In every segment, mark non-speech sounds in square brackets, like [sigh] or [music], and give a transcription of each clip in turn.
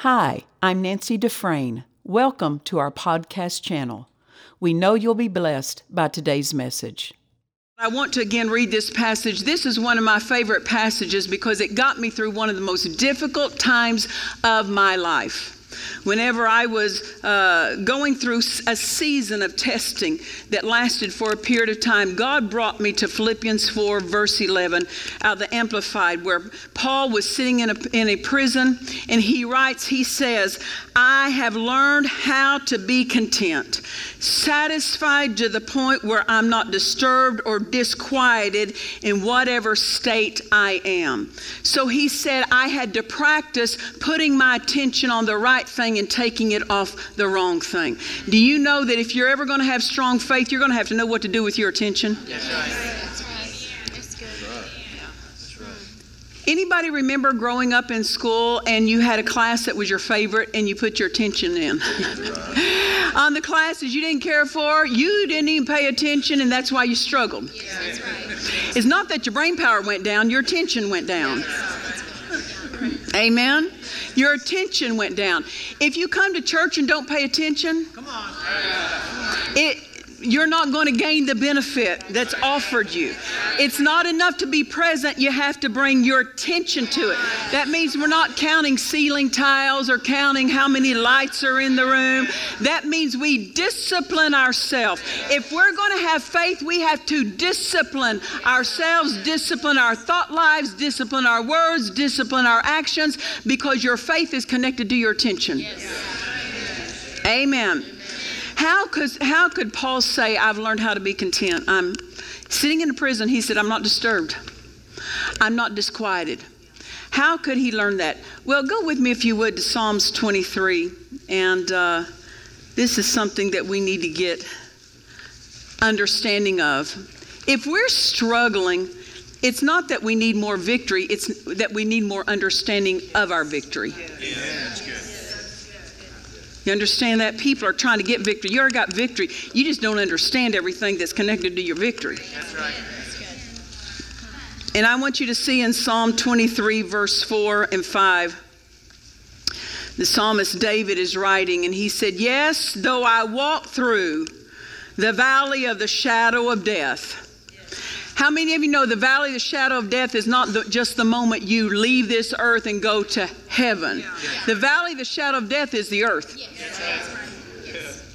Hi, I'm Nancy Dufresne. Welcome to our podcast channel. We know you'll be blessed by today's message. I want to again read this passage. This is one of my favorite passages because it got me through one of the most difficult times of my life whenever I was uh, going through a season of testing that lasted for a period of time, God brought me to Philippians 4, verse 11, out of the Amplified, where Paul was sitting in a, in a prison and he writes, he says, I have learned how to be content, satisfied to the point where I'm not disturbed or disquieted in whatever state I am. So he said, I had to practice putting my attention on the right thing and taking it off the wrong thing. Do you know that if you're ever going to have strong faith, you're going to have to know what to do with your attention? That's right. Hmm. Anybody remember growing up in school and you had a class that was your favorite and you put your attention in? [laughs] On the classes you didn't care for, you didn't even pay attention and that's why you struggled. Yeah, right. It's not that your brain power went down, your attention went down. Amen. Your attention went down. If you come to church and don't pay attention, come on. It you're not going to gain the benefit that's offered you. It's not enough to be present, you have to bring your attention to it. That means we're not counting ceiling tiles or counting how many lights are in the room. That means we discipline ourselves. If we're going to have faith, we have to discipline ourselves, discipline our thought lives, discipline our words, discipline our actions, because your faith is connected to your attention. Yes. Amen. How could, how could Paul say, I've learned how to be content? I'm sitting in a prison. He said, I'm not disturbed, I'm not disquieted. How could he learn that? Well, go with me, if you would, to Psalms 23. And uh, this is something that we need to get understanding of. If we're struggling, it's not that we need more victory, it's that we need more understanding of our victory. Yeah, you understand that? People are trying to get victory. You already got victory. You just don't understand everything that's connected to your victory. That's right. And I want you to see in Psalm 23, verse 4 and 5, the psalmist David is writing, and he said, Yes, though I walk through the valley of the shadow of death, how many of you know the valley of the shadow of death is not the, just the moment you leave this earth and go to heaven? Yeah. The valley of the shadow of death is the earth. Yes.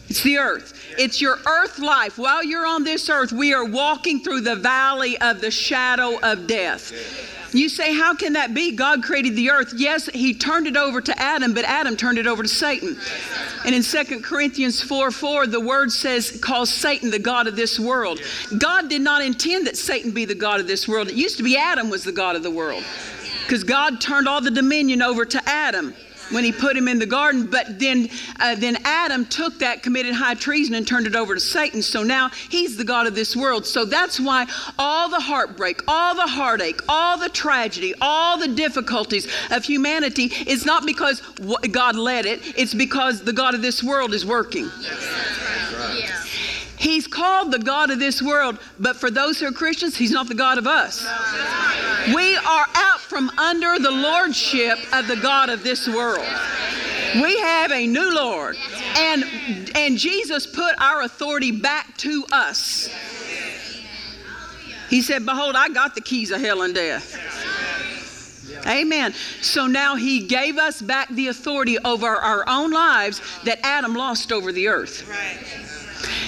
It's the earth. It's your earth life. While you're on this earth, we are walking through the valley of the shadow of death. You say, how can that be? God created the earth. Yes, He turned it over to Adam, but Adam turned it over to Satan. And in 2 Corinthians 4 4, the word says, calls Satan the God of this world. God did not intend that Satan be the God of this world. It used to be Adam was the God of the world. Because God turned all the dominion over to Adam when he put him in the garden. But then, uh, then Adam took that, committed high treason, and turned it over to Satan. So now he's the God of this world. So that's why all the heartbreak, all the heartache, all the tragedy, all the difficulties of humanity is not because God led it, it's because the God of this world is working. He's called the God of this world, but for those who are Christians, He's not the God of us. We are from under the lordship of the God of this world. We have a new Lord. And, and Jesus put our authority back to us. He said, Behold, I got the keys of hell and death. Amen. So now he gave us back the authority over our own lives that Adam lost over the earth. Right.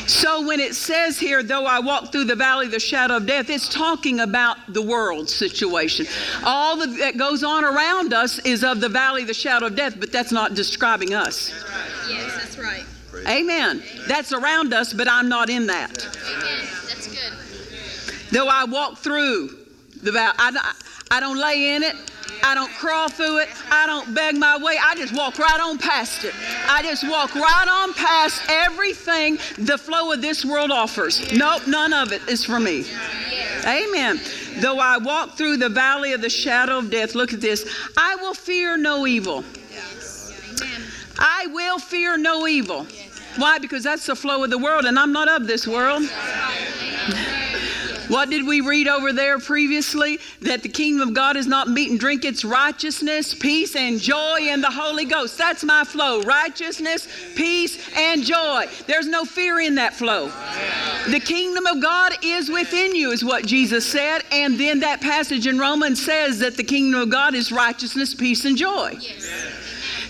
So when it says here, though I walk through the valley of the shadow of death, it's talking about the world situation. All that goes on around us is of the valley of the shadow of death, but that's not describing us. Yes, that's right. Amen. That's around us, but I'm not in that. Amen. That's good. Though I walk through the valley, I, I don't lay in it. I don't crawl through it. I don't beg my way. I just walk right on past it. I just walk right on past everything the flow of this world offers. Nope, none of it is for me. Amen. Though I walk through the valley of the shadow of death, look at this. I will fear no evil. I will fear no evil. Why? Because that's the flow of the world, and I'm not of this world. What did we read over there previously? That the kingdom of God is not meat and drink, it's righteousness, peace, and joy in the Holy Ghost. That's my flow righteousness, peace, and joy. There's no fear in that flow. The kingdom of God is within you, is what Jesus said. And then that passage in Romans says that the kingdom of God is righteousness, peace, and joy. Yes.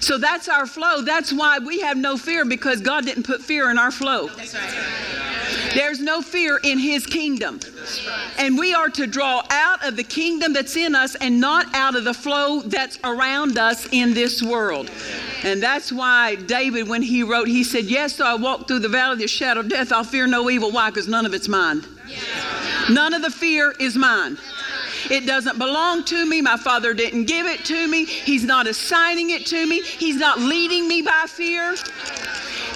So that's our flow. That's why we have no fear because God didn't put fear in our flow. That's right. There's no fear in His kingdom. And we are to draw out of the kingdom that's in us and not out of the flow that's around us in this world. And that's why David, when he wrote, he said, Yes, though I walk through the valley of the shadow of death, I'll fear no evil. Why? Because none of it's mine. None of the fear is mine. It doesn't belong to me. My father didn't give it to me. He's not assigning it to me. He's not leading me by fear.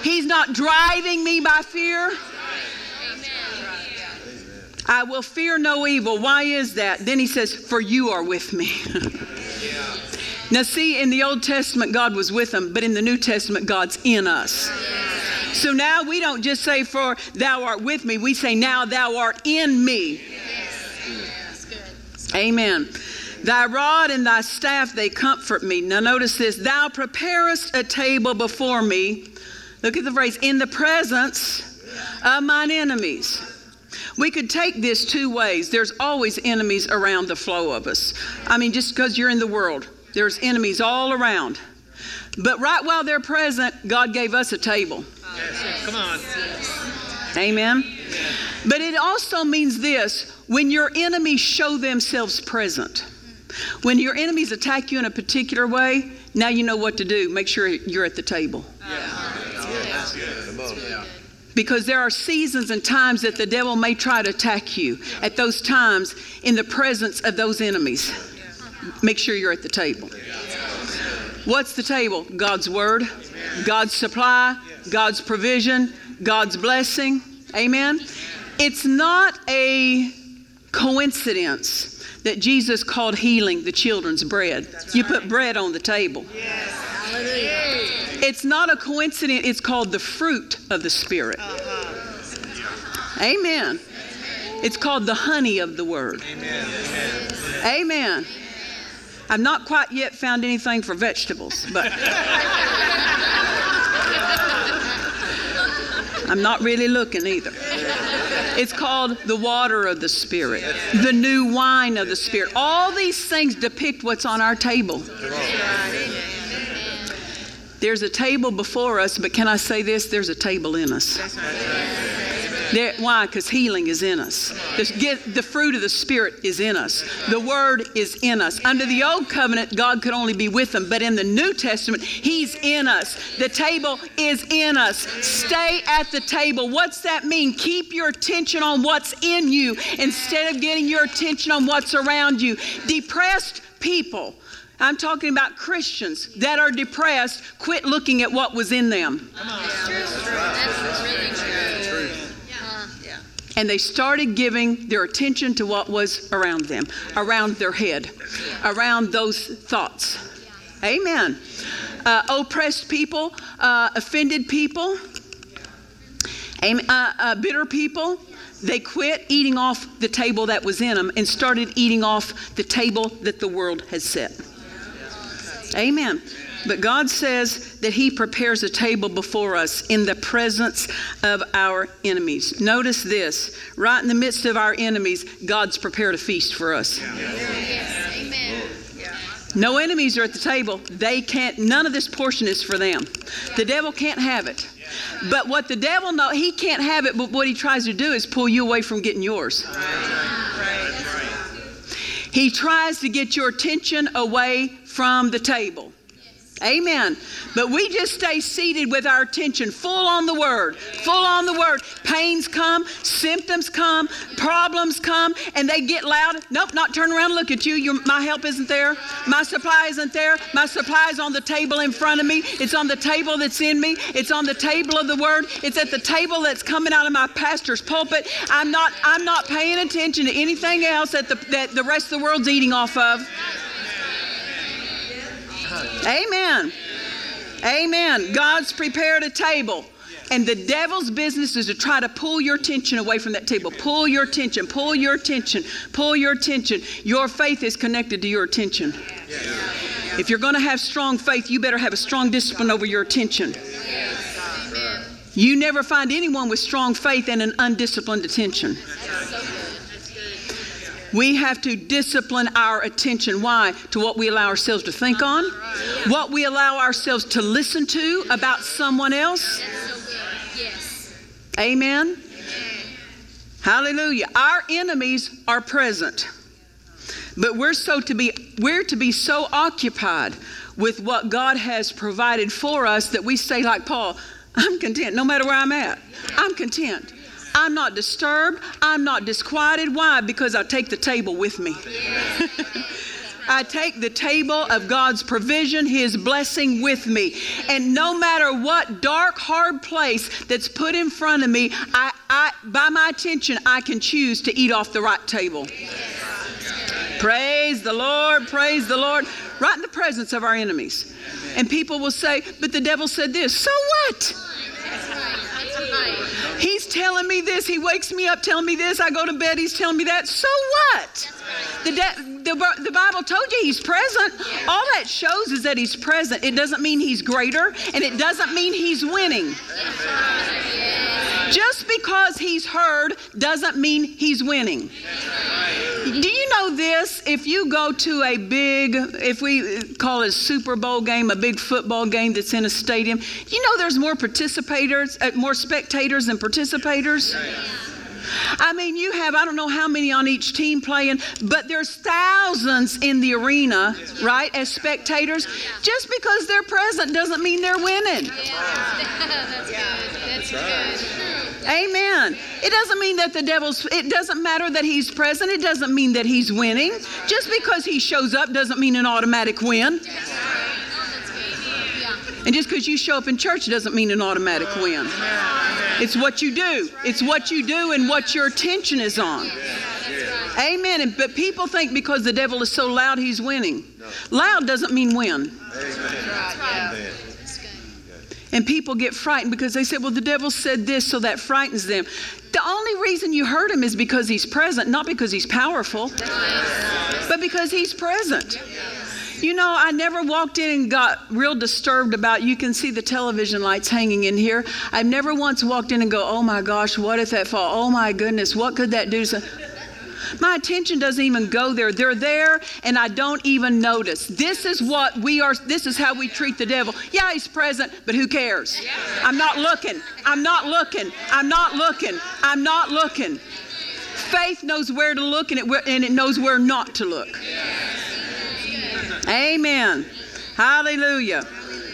He's not driving me by fear. I will fear no evil. Why is that? Then he says, For you are with me. [laughs] now, see, in the Old Testament, God was with them, but in the New Testament, God's in us. So now we don't just say, For thou art with me, we say, Now thou art in me. That's good. Amen. Thy rod and thy staff, they comfort me. Now, notice this Thou preparest a table before me. Look at the phrase, in the presence of mine enemies. We could take this two ways. There's always enemies around the flow of us. I mean, just because you're in the world, there's enemies all around. But right while they're present, God gave us a table. Come on. Amen. But it also means this when your enemies show themselves present, when your enemies attack you in a particular way, now you know what to do. Make sure you're at the table. Because there are seasons and times that the devil may try to attack you. At those times, in the presence of those enemies, make sure you're at the table. What's the table? God's word, God's supply, God's provision, God's blessing. Amen. It's not a coincidence that Jesus called healing the children's bread. You put bread on the table. It's not a coincidence, it's called the fruit of the Spirit. Amen. It's called the honey of the word. Amen. Amen. I've not quite yet found anything for vegetables, but I'm not really looking either. It's called the water of the Spirit, the new wine of the Spirit. All these things depict what's on our table. There's a table before us, but can I say this? There's a table in us. There, why? Because healing is in us. The, get, the fruit of the Spirit is in us. The Word is in us. Under the Old Covenant, God could only be with them, but in the New Testament, He's in us. The table is in us. Stay at the table. What's that mean? Keep your attention on what's in you instead of getting your attention on what's around you. Depressed people. I'm talking about Christians that are depressed. Quit looking at what was in them. That's really true. Yeah. and they started giving their attention to what was around them, around their head, around those thoughts. Amen. Uh, oppressed people, uh, offended people, uh, uh, bitter people. They quit eating off the table that was in them and started eating off the table that the world has set. Amen. But God says that He prepares a table before us in the presence of our enemies. Notice this right in the midst of our enemies, God's prepared a feast for us. No enemies are at the table. They can't, none of this portion is for them. The devil can't have it. But what the devil know, he can't have it, but what he tries to do is pull you away from getting yours. He tries to get your attention away from the table. Amen. But we just stay seated with our attention full on the Word, full on the Word. Pains come, symptoms come, problems come, and they get loud. Nope, not turn around and look at you. Your, my help isn't there. My supply isn't there. My supply is on the table in front of me. It's on the table that's in me. It's on the table of the Word. It's at the table that's coming out of my pastor's pulpit. I'm not. I'm not paying attention to anything else that the that the rest of the world's eating off of. Amen. Amen. God's prepared a table. And the devil's business is to try to pull your attention away from that table. Pull your attention, pull your attention, pull your attention. Your faith is connected to your attention. If you're going to have strong faith, you better have a strong discipline over your attention. You never find anyone with strong faith and an undisciplined attention. We have to discipline our attention. Why? To what we allow ourselves to think on, what we allow ourselves to listen to about someone else. Amen. Hallelujah. Our enemies are present. But we're so to be we're to be so occupied with what God has provided for us that we say like Paul, I'm content no matter where I'm at. I'm content. I'm not disturbed. I'm not disquieted. Why? Because I take the table with me. [laughs] I take the table of God's provision, His blessing with me. And no matter what dark, hard place that's put in front of me, I, I, by my attention, I can choose to eat off the right table. Praise the Lord, praise the Lord. Right in the presence of our enemies. And people will say, but the devil said this. So what? Right. Right. Telling me this. He wakes me up telling me this. I go to bed, he's telling me that. So what? The, de- the, the Bible told you he's present. All that shows is that he's present. It doesn't mean he's greater, and it doesn't mean he's winning. Just because he's heard doesn't mean he's winning. Do you know this? If you go to a big, if we call it a Super Bowl game, a big football game that's in a stadium, you know there's more participators, uh, more spectators than participators? I mean, you have, I don't know how many on each team playing, but there's thousands in the arena, right, as spectators. Just because they're present doesn't mean they're winning. [laughs] That's good. That's good. Amen. It doesn't mean that the devil's, it doesn't matter that he's present. It doesn't mean that he's winning. Just because he shows up doesn't mean an automatic win. And just because you show up in church doesn't mean an automatic win. It's what you do. It's what you do and what your attention is on. Amen. And, but people think because the devil is so loud, he's winning. Loud doesn't mean win. Good. And people get frightened because they say, well, the devil said this, so that frightens them. The only reason you heard him is because he's present, not because he's powerful, but because he's present. You know, I never walked in and got real disturbed about, you can see the television lights hanging in here. I've never once walked in and go, oh my gosh, what if that fall? Oh my goodness, what could that do? to my attention doesn't even go there. They're there and I don't even notice. This is what we are, this is how we treat the devil. Yeah, he's present, but who cares? I'm not looking. I'm not looking. I'm not looking. I'm not looking. Faith knows where to look and it, and it knows where not to look. Amen. Hallelujah.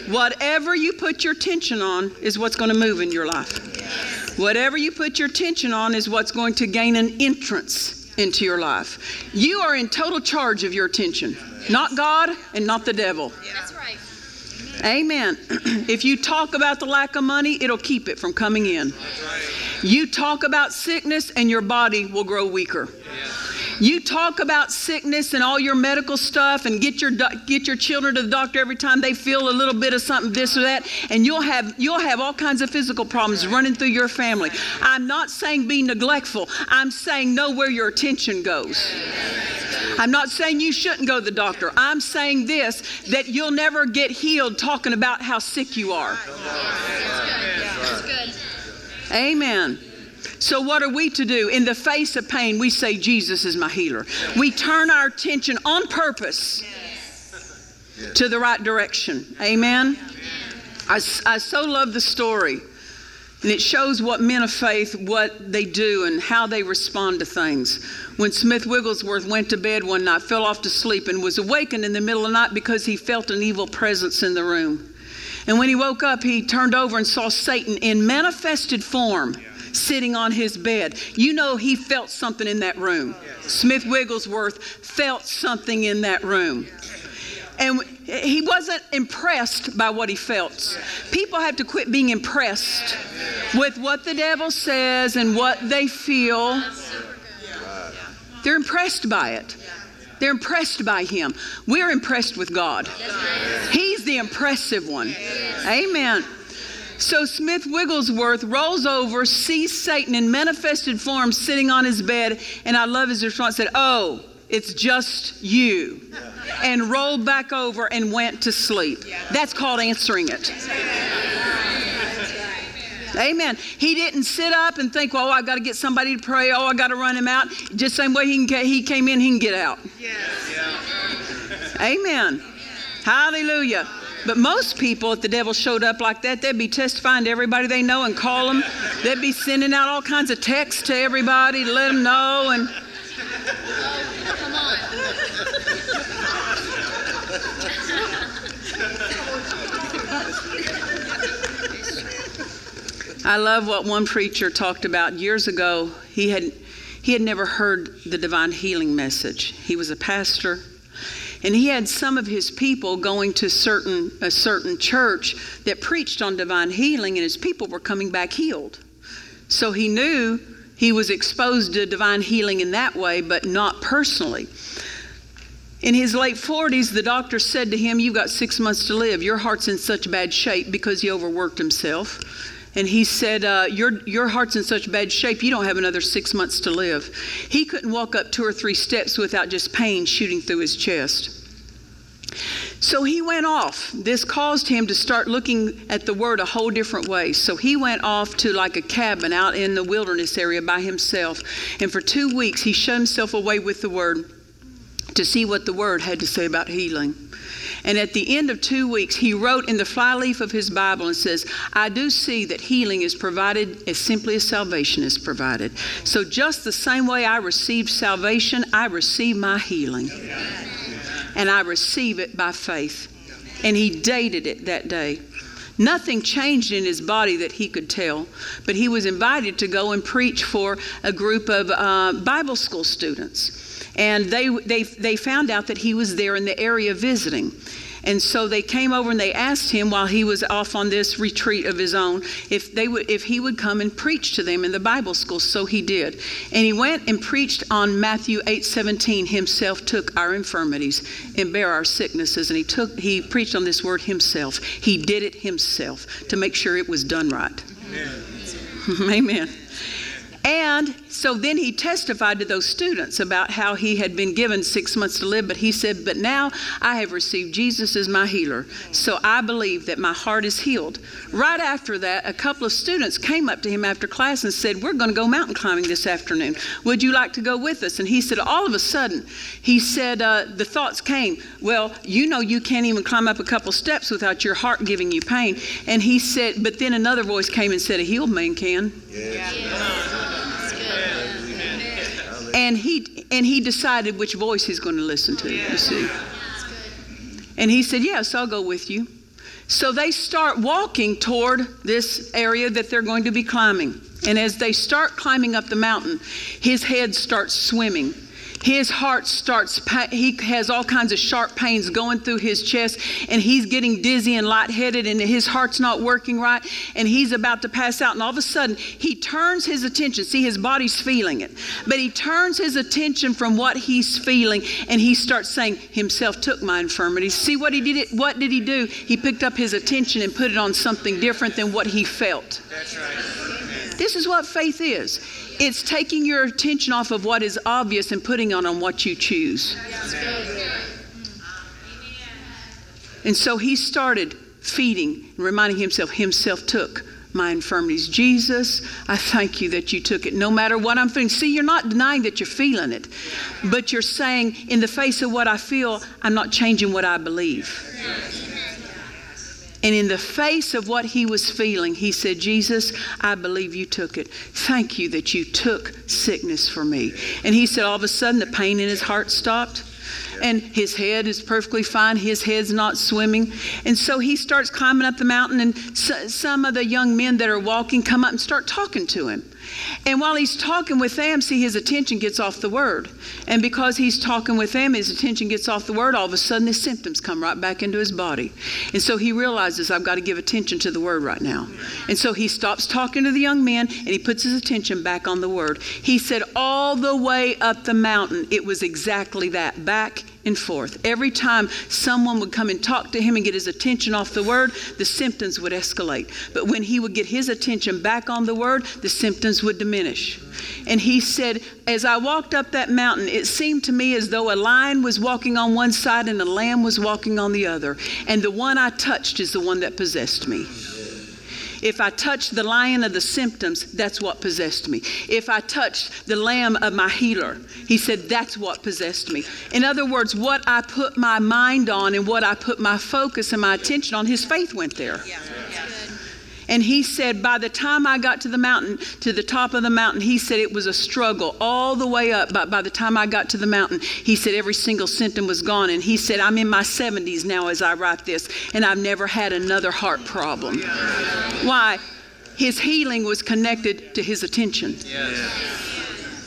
Whatever you put your attention on is what's going to move in your life. Whatever you put your attention on is what's going to gain an entrance into your life. You are in total charge of your attention, not God and not the devil. That's right. Amen. [clears throat] If you talk about the lack of money, it'll keep it from coming in. You talk about sickness, and your body will grow weaker. You talk about sickness and all your medical stuff, and get your get your children to the doctor every time they feel a little bit of something, this or that, and you'll have you'll have all kinds of physical problems running through your family. I'm not saying be neglectful. I'm saying know where your attention goes. I'm not saying you shouldn't go to the doctor. I'm saying this that you'll never get healed talking about how sick you are. Amen. So, what are we to do? In the face of pain, we say, Jesus is my healer. We turn our attention on purpose to the right direction. Amen. I, I so love the story. And it shows what men of faith, what they do and how they respond to things. When Smith Wigglesworth went to bed one night, fell off to sleep, and was awakened in the middle of the night because he felt an evil presence in the room. And when he woke up, he turned over and saw Satan in manifested form sitting on his bed. You know, he felt something in that room. Smith Wigglesworth felt something in that room. And he wasn't impressed by what he felt. People have to quit being impressed with what the devil says and what they feel. They're impressed by it. They're impressed by him. We're impressed with God. He's the impressive one. Amen. So Smith Wigglesworth rolls over, sees Satan in manifested form sitting on his bed, and I love his response said, Oh, it's just you. And rolled back over and went to sleep. That's called answering it. Amen. He didn't sit up and think, well, I got to get somebody to pray. Oh, I got to run him out. Just same way he, can get, he came in, he can get out. Amen. Hallelujah. But most people, if the devil showed up like that, they'd be testifying to everybody they know and call them. They'd be sending out all kinds of texts to everybody to let them know. And I love what one preacher talked about years ago. He had he had never heard the divine healing message. He was a pastor, and he had some of his people going to certain a certain church that preached on divine healing, and his people were coming back healed. So he knew he was exposed to divine healing in that way, but not personally. In his late 40s, the doctor said to him, You've got six months to live. Your heart's in such bad shape because he overworked himself. And he said, uh, your, your heart's in such bad shape, you don't have another six months to live. He couldn't walk up two or three steps without just pain shooting through his chest. So he went off. This caused him to start looking at the word a whole different way. So he went off to like a cabin out in the wilderness area by himself. And for two weeks, he shut himself away with the word to see what the word had to say about healing. And at the end of two weeks, he wrote in the flyleaf of his Bible and says, I do see that healing is provided as simply as salvation is provided. So, just the same way I received salvation, I receive my healing. And I receive it by faith. And he dated it that day. Nothing changed in his body that he could tell, but he was invited to go and preach for a group of uh, Bible school students and they, they, they found out that he was there in the area visiting. And so they came over and they asked him while he was off on this retreat of his own if they would if he would come and preach to them in the Bible school. So he did. And he went and preached on Matthew 8:17, himself took our infirmities and bare our sicknesses. And he took he preached on this word himself. He did it himself to make sure it was done right. Amen. [laughs] Amen. And so then he testified to those students about how he had been given six months to live, but he said, But now I have received Jesus as my healer. So I believe that my heart is healed. Right after that, a couple of students came up to him after class and said, We're going to go mountain climbing this afternoon. Would you like to go with us? And he said, All of a sudden, he said, uh, The thoughts came, Well, you know, you can't even climb up a couple steps without your heart giving you pain. And he said, But then another voice came and said, A healed man can. And he and he decided which voice he's going to listen to you see. And he said yes i'll go with you. So they start walking toward this area that they're going to be climbing. And as they start climbing up the mountain his head starts swimming his heart starts he has all kinds of sharp pains going through his chest and he's getting dizzy and lightheaded and his heart's not working right and he's about to pass out and all of a sudden he turns his attention. See his body's feeling it but he turns his attention from what he's feeling and he starts saying himself took my infirmities see what he did what did he do? He picked up his attention and put it on something different than what he felt. That's right. This is what faith is it's taking your attention off of what is obvious and putting it on what you choose. And so he started feeding, and reminding himself, himself took my infirmities. Jesus, I thank you that you took it no matter what I'm feeling. See, you're not denying that you're feeling it, but you're saying, in the face of what I feel, I'm not changing what I believe. And in the face of what he was feeling, he said, Jesus, I believe you took it. Thank you that you took sickness for me. And he said, all of a sudden, the pain in his heart stopped. And his head is perfectly fine. His head's not swimming. And so he starts climbing up the mountain, and so, some of the young men that are walking come up and start talking to him. And while he's talking with them, see, his attention gets off the word. And because he's talking with them, his attention gets off the word, all of a sudden his symptoms come right back into his body. And so he realizes, I've got to give attention to the word right now. And so he stops talking to the young man and he puts his attention back on the word. He said, All the way up the mountain, it was exactly that back and forth. Every time someone would come and talk to him and get his attention off the word, the symptoms would escalate. But when he would get his attention back on the word, the symptoms would diminish. And he said, As I walked up that mountain, it seemed to me as though a lion was walking on one side and a lamb was walking on the other. And the one I touched is the one that possessed me. If I touched the lion of the symptoms, that's what possessed me. If I touched the lamb of my healer, he said, that's what possessed me. In other words, what I put my mind on and what I put my focus and my attention on, his faith went there. Yeah. And he said, by the time I got to the mountain, to the top of the mountain, he said it was a struggle all the way up. But by the time I got to the mountain, he said every single symptom was gone. And he said, I'm in my 70s now as I write this, and I've never had another heart problem. Why? His healing was connected to his attention.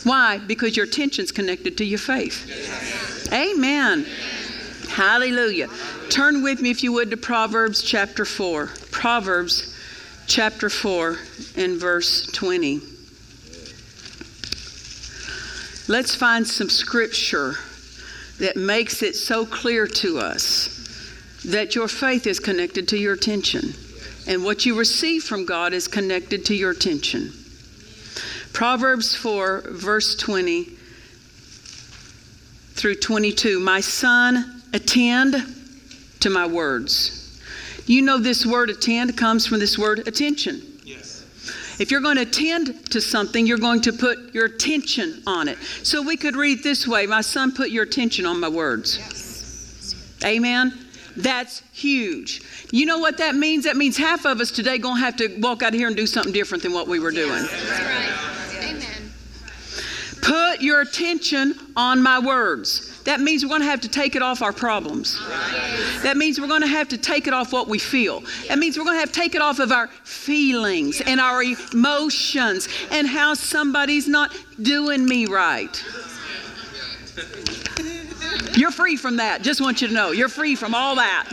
Why? Because your attention's connected to your faith. Amen. Hallelujah. Turn with me, if you would, to Proverbs chapter 4. Proverbs chapter 4 and verse 20. Let's find some scripture that makes it so clear to us that your faith is connected to your attention and what you receive from God is connected to your attention. Proverbs 4, verse 20 through 22. My son, attend to my words you know, this word attend comes from this word attention. Yes. If you're going to attend to something, you're going to put your attention on it. So we could read this way My son, put your attention on my words. Yes. Amen. That's huge. You know what that means? That means half of us today going to have to walk out of here and do something different than what we were doing. That's right. Amen. Put your attention on my words. That means we're going to have to take it off our problems. That means we're going to have to take it off what we feel. That means we're going to have to take it off of our feelings and our emotions and how somebody's not doing me right. You're free from that. Just want you to know. You're free from all that.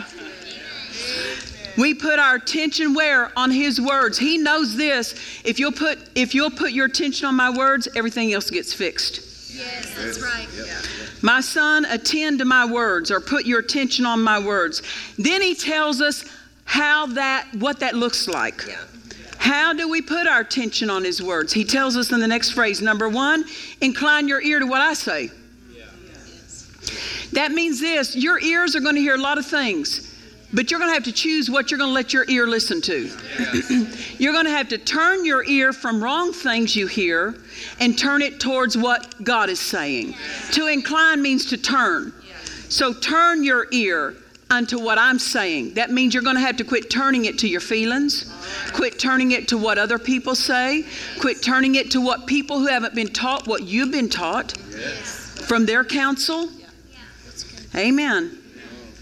We put our attention where? On his words. He knows this. If you'll put if you'll put your attention on my words, everything else gets fixed. Yes, that's right. Yeah. My son, attend to my words or put your attention on my words. Then he tells us how that what that looks like. Yeah. How do we put our attention on his words? He tells us in the next phrase number 1, incline your ear to what I say. Yeah. That means this, your ears are going to hear a lot of things. But you're going to have to choose what you're going to let your ear listen to. [clears throat] you're going to have to turn your ear from wrong things you hear and turn it towards what God is saying. To incline means to turn. So turn your ear unto what I'm saying. That means you're going to have to quit turning it to your feelings, quit turning it to what other people say, quit turning it to what people who haven't been taught what you've been taught from their counsel. Amen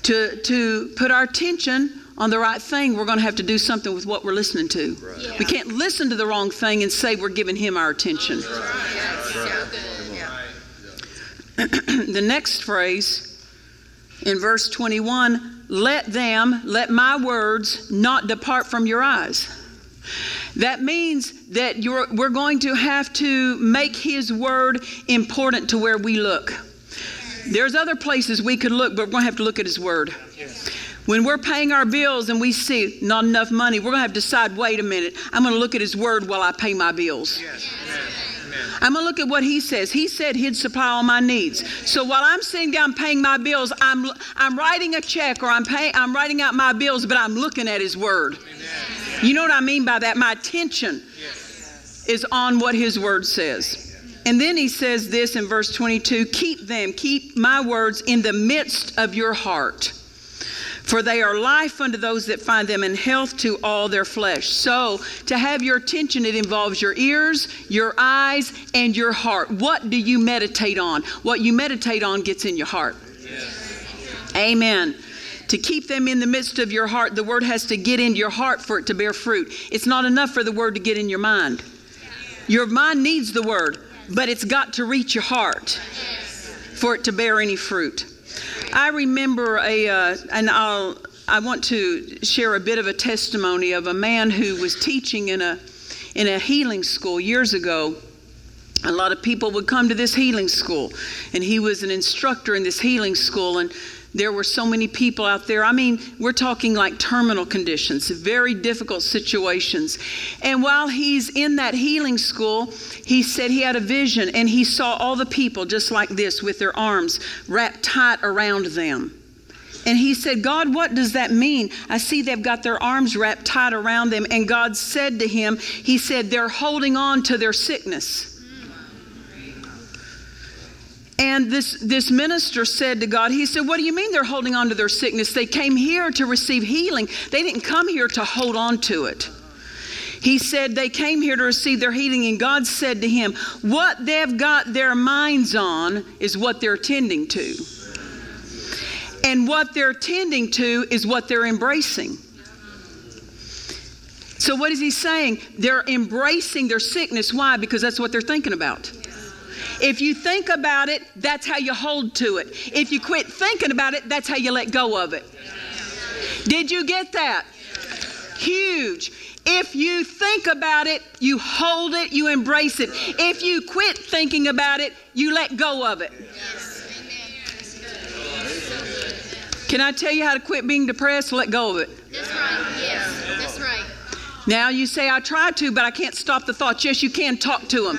to, to put our attention on the right thing, we're going to have to do something with what we're listening to. Right. Yeah. We can't listen to the wrong thing and say we're giving him our attention. Right. [clears throat] the next phrase in verse 21 let them, let my words not depart from your eyes. That means that we're going to have to make his word important to where we look. There's other places we could look, but we're going to have to look at His Word. When we're paying our bills and we see not enough money, we're going to have to decide wait a minute, I'm going to look at His Word while I pay my bills. I'm going to look at what he says. He said he'd supply all my needs. So while I'm sitting down paying my bills, I'm, I'm writing a check or I'm, paying, I'm writing out my bills, but I'm looking at his word. You know what I mean by that? My attention is on what his word says. And then he says this in verse 22 Keep them, keep my words in the midst of your heart. For they are life unto those that find them and health to all their flesh. So, to have your attention, it involves your ears, your eyes, and your heart. What do you meditate on? What you meditate on gets in your heart. Amen. To keep them in the midst of your heart, the word has to get into your heart for it to bear fruit. It's not enough for the word to get in your mind. Your mind needs the word, but it's got to reach your heart for it to bear any fruit. I remember a, uh, and I'll, I want to share a bit of a testimony of a man who was teaching in a, in a healing school years ago. a lot of people would come to this healing school, and he was an instructor in this healing school, and there were so many people out there. I mean, we're talking like terminal conditions, very difficult situations. And while he's in that healing school, he said he had a vision and he saw all the people just like this with their arms wrapped tight around them. And he said, God, what does that mean? I see they've got their arms wrapped tight around them. And God said to him, He said, they're holding on to their sickness. And this, this minister said to God, he said, What do you mean they're holding on to their sickness? They came here to receive healing. They didn't come here to hold on to it. He said they came here to receive their healing, and God said to him, What they've got their minds on is what they're tending to. And what they're tending to is what they're embracing. So, what is he saying? They're embracing their sickness. Why? Because that's what they're thinking about. If you think about it, that's how you hold to it. If you quit thinking about it, that's how you let go of it. Did you get that? Huge. If you think about it, you hold it, you embrace it. If you quit thinking about it, you let go of it. Can I tell you how to quit being depressed? Let go of it. That's right. Yes. Now you say, I try to, but I can't stop the thoughts. Yes, you can talk to them.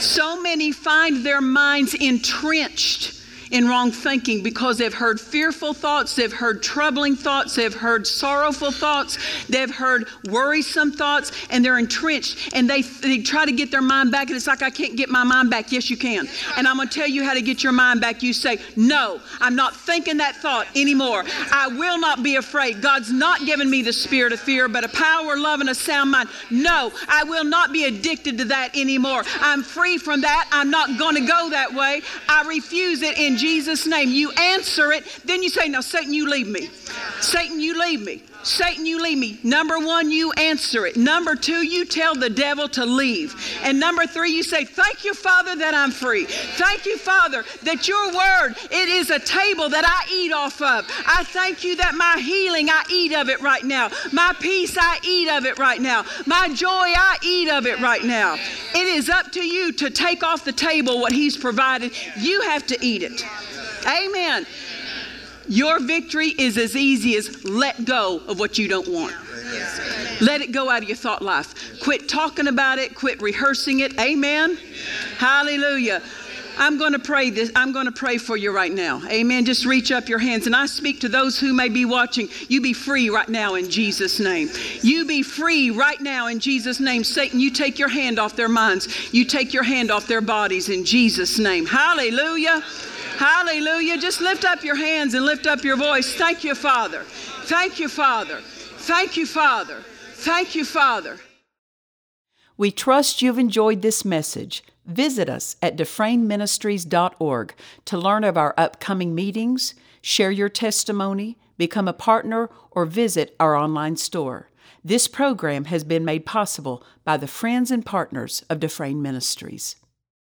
So many find their minds entrenched in wrong thinking because they've heard fearful thoughts, they've heard troubling thoughts, they've heard sorrowful thoughts, they've heard worrisome thoughts, and they're entrenched and they, they try to get their mind back. And it's like, I can't get my mind back. Yes, you can. And I'm going to tell you how to get your mind back. You say, No, I'm not thinking that thought anymore. I will not be afraid. God's not given me the spirit of fear, but a power, love, and a sound mind. No, I will not be addicted to that anymore. I'm free from that. I'm not going to go that way. I refuse it in Jesus' name. You answer it, then you say, Now, Satan, you leave me. Satan, you leave me. Satan, you leave me. Number one, you answer it. Number two, you tell the devil to leave. And number three, you say, Thank you, Father, that I'm free. Thank you, Father, that your word, it is a table that I eat off of. I thank you that my healing, I eat of it right now. My peace, I eat of it right now. My joy, I eat of it right now. It is up to you to take off the table what He's provided. You have to eat it. Amen. Your victory is as easy as let go of what you don't want. Let it go out of your thought life. Quit talking about it, quit rehearsing it. Amen. Hallelujah. I'm going to pray this. I'm going to pray for you right now. Amen. Just reach up your hands and I speak to those who may be watching. You be free right now in Jesus' name. You be free right now in Jesus' name. Satan, you take your hand off their minds. You take your hand off their bodies in Jesus' name. Hallelujah. Hallelujah. Just lift up your hands and lift up your voice. Thank you, Father. Thank you, Father. Thank you, Father. Thank you, Father. We trust you've enjoyed this message. Visit us at dufresneministries.org to learn of our upcoming meetings, share your testimony, become a partner, or visit our online store. This program has been made possible by the friends and partners of Dufresne Ministries.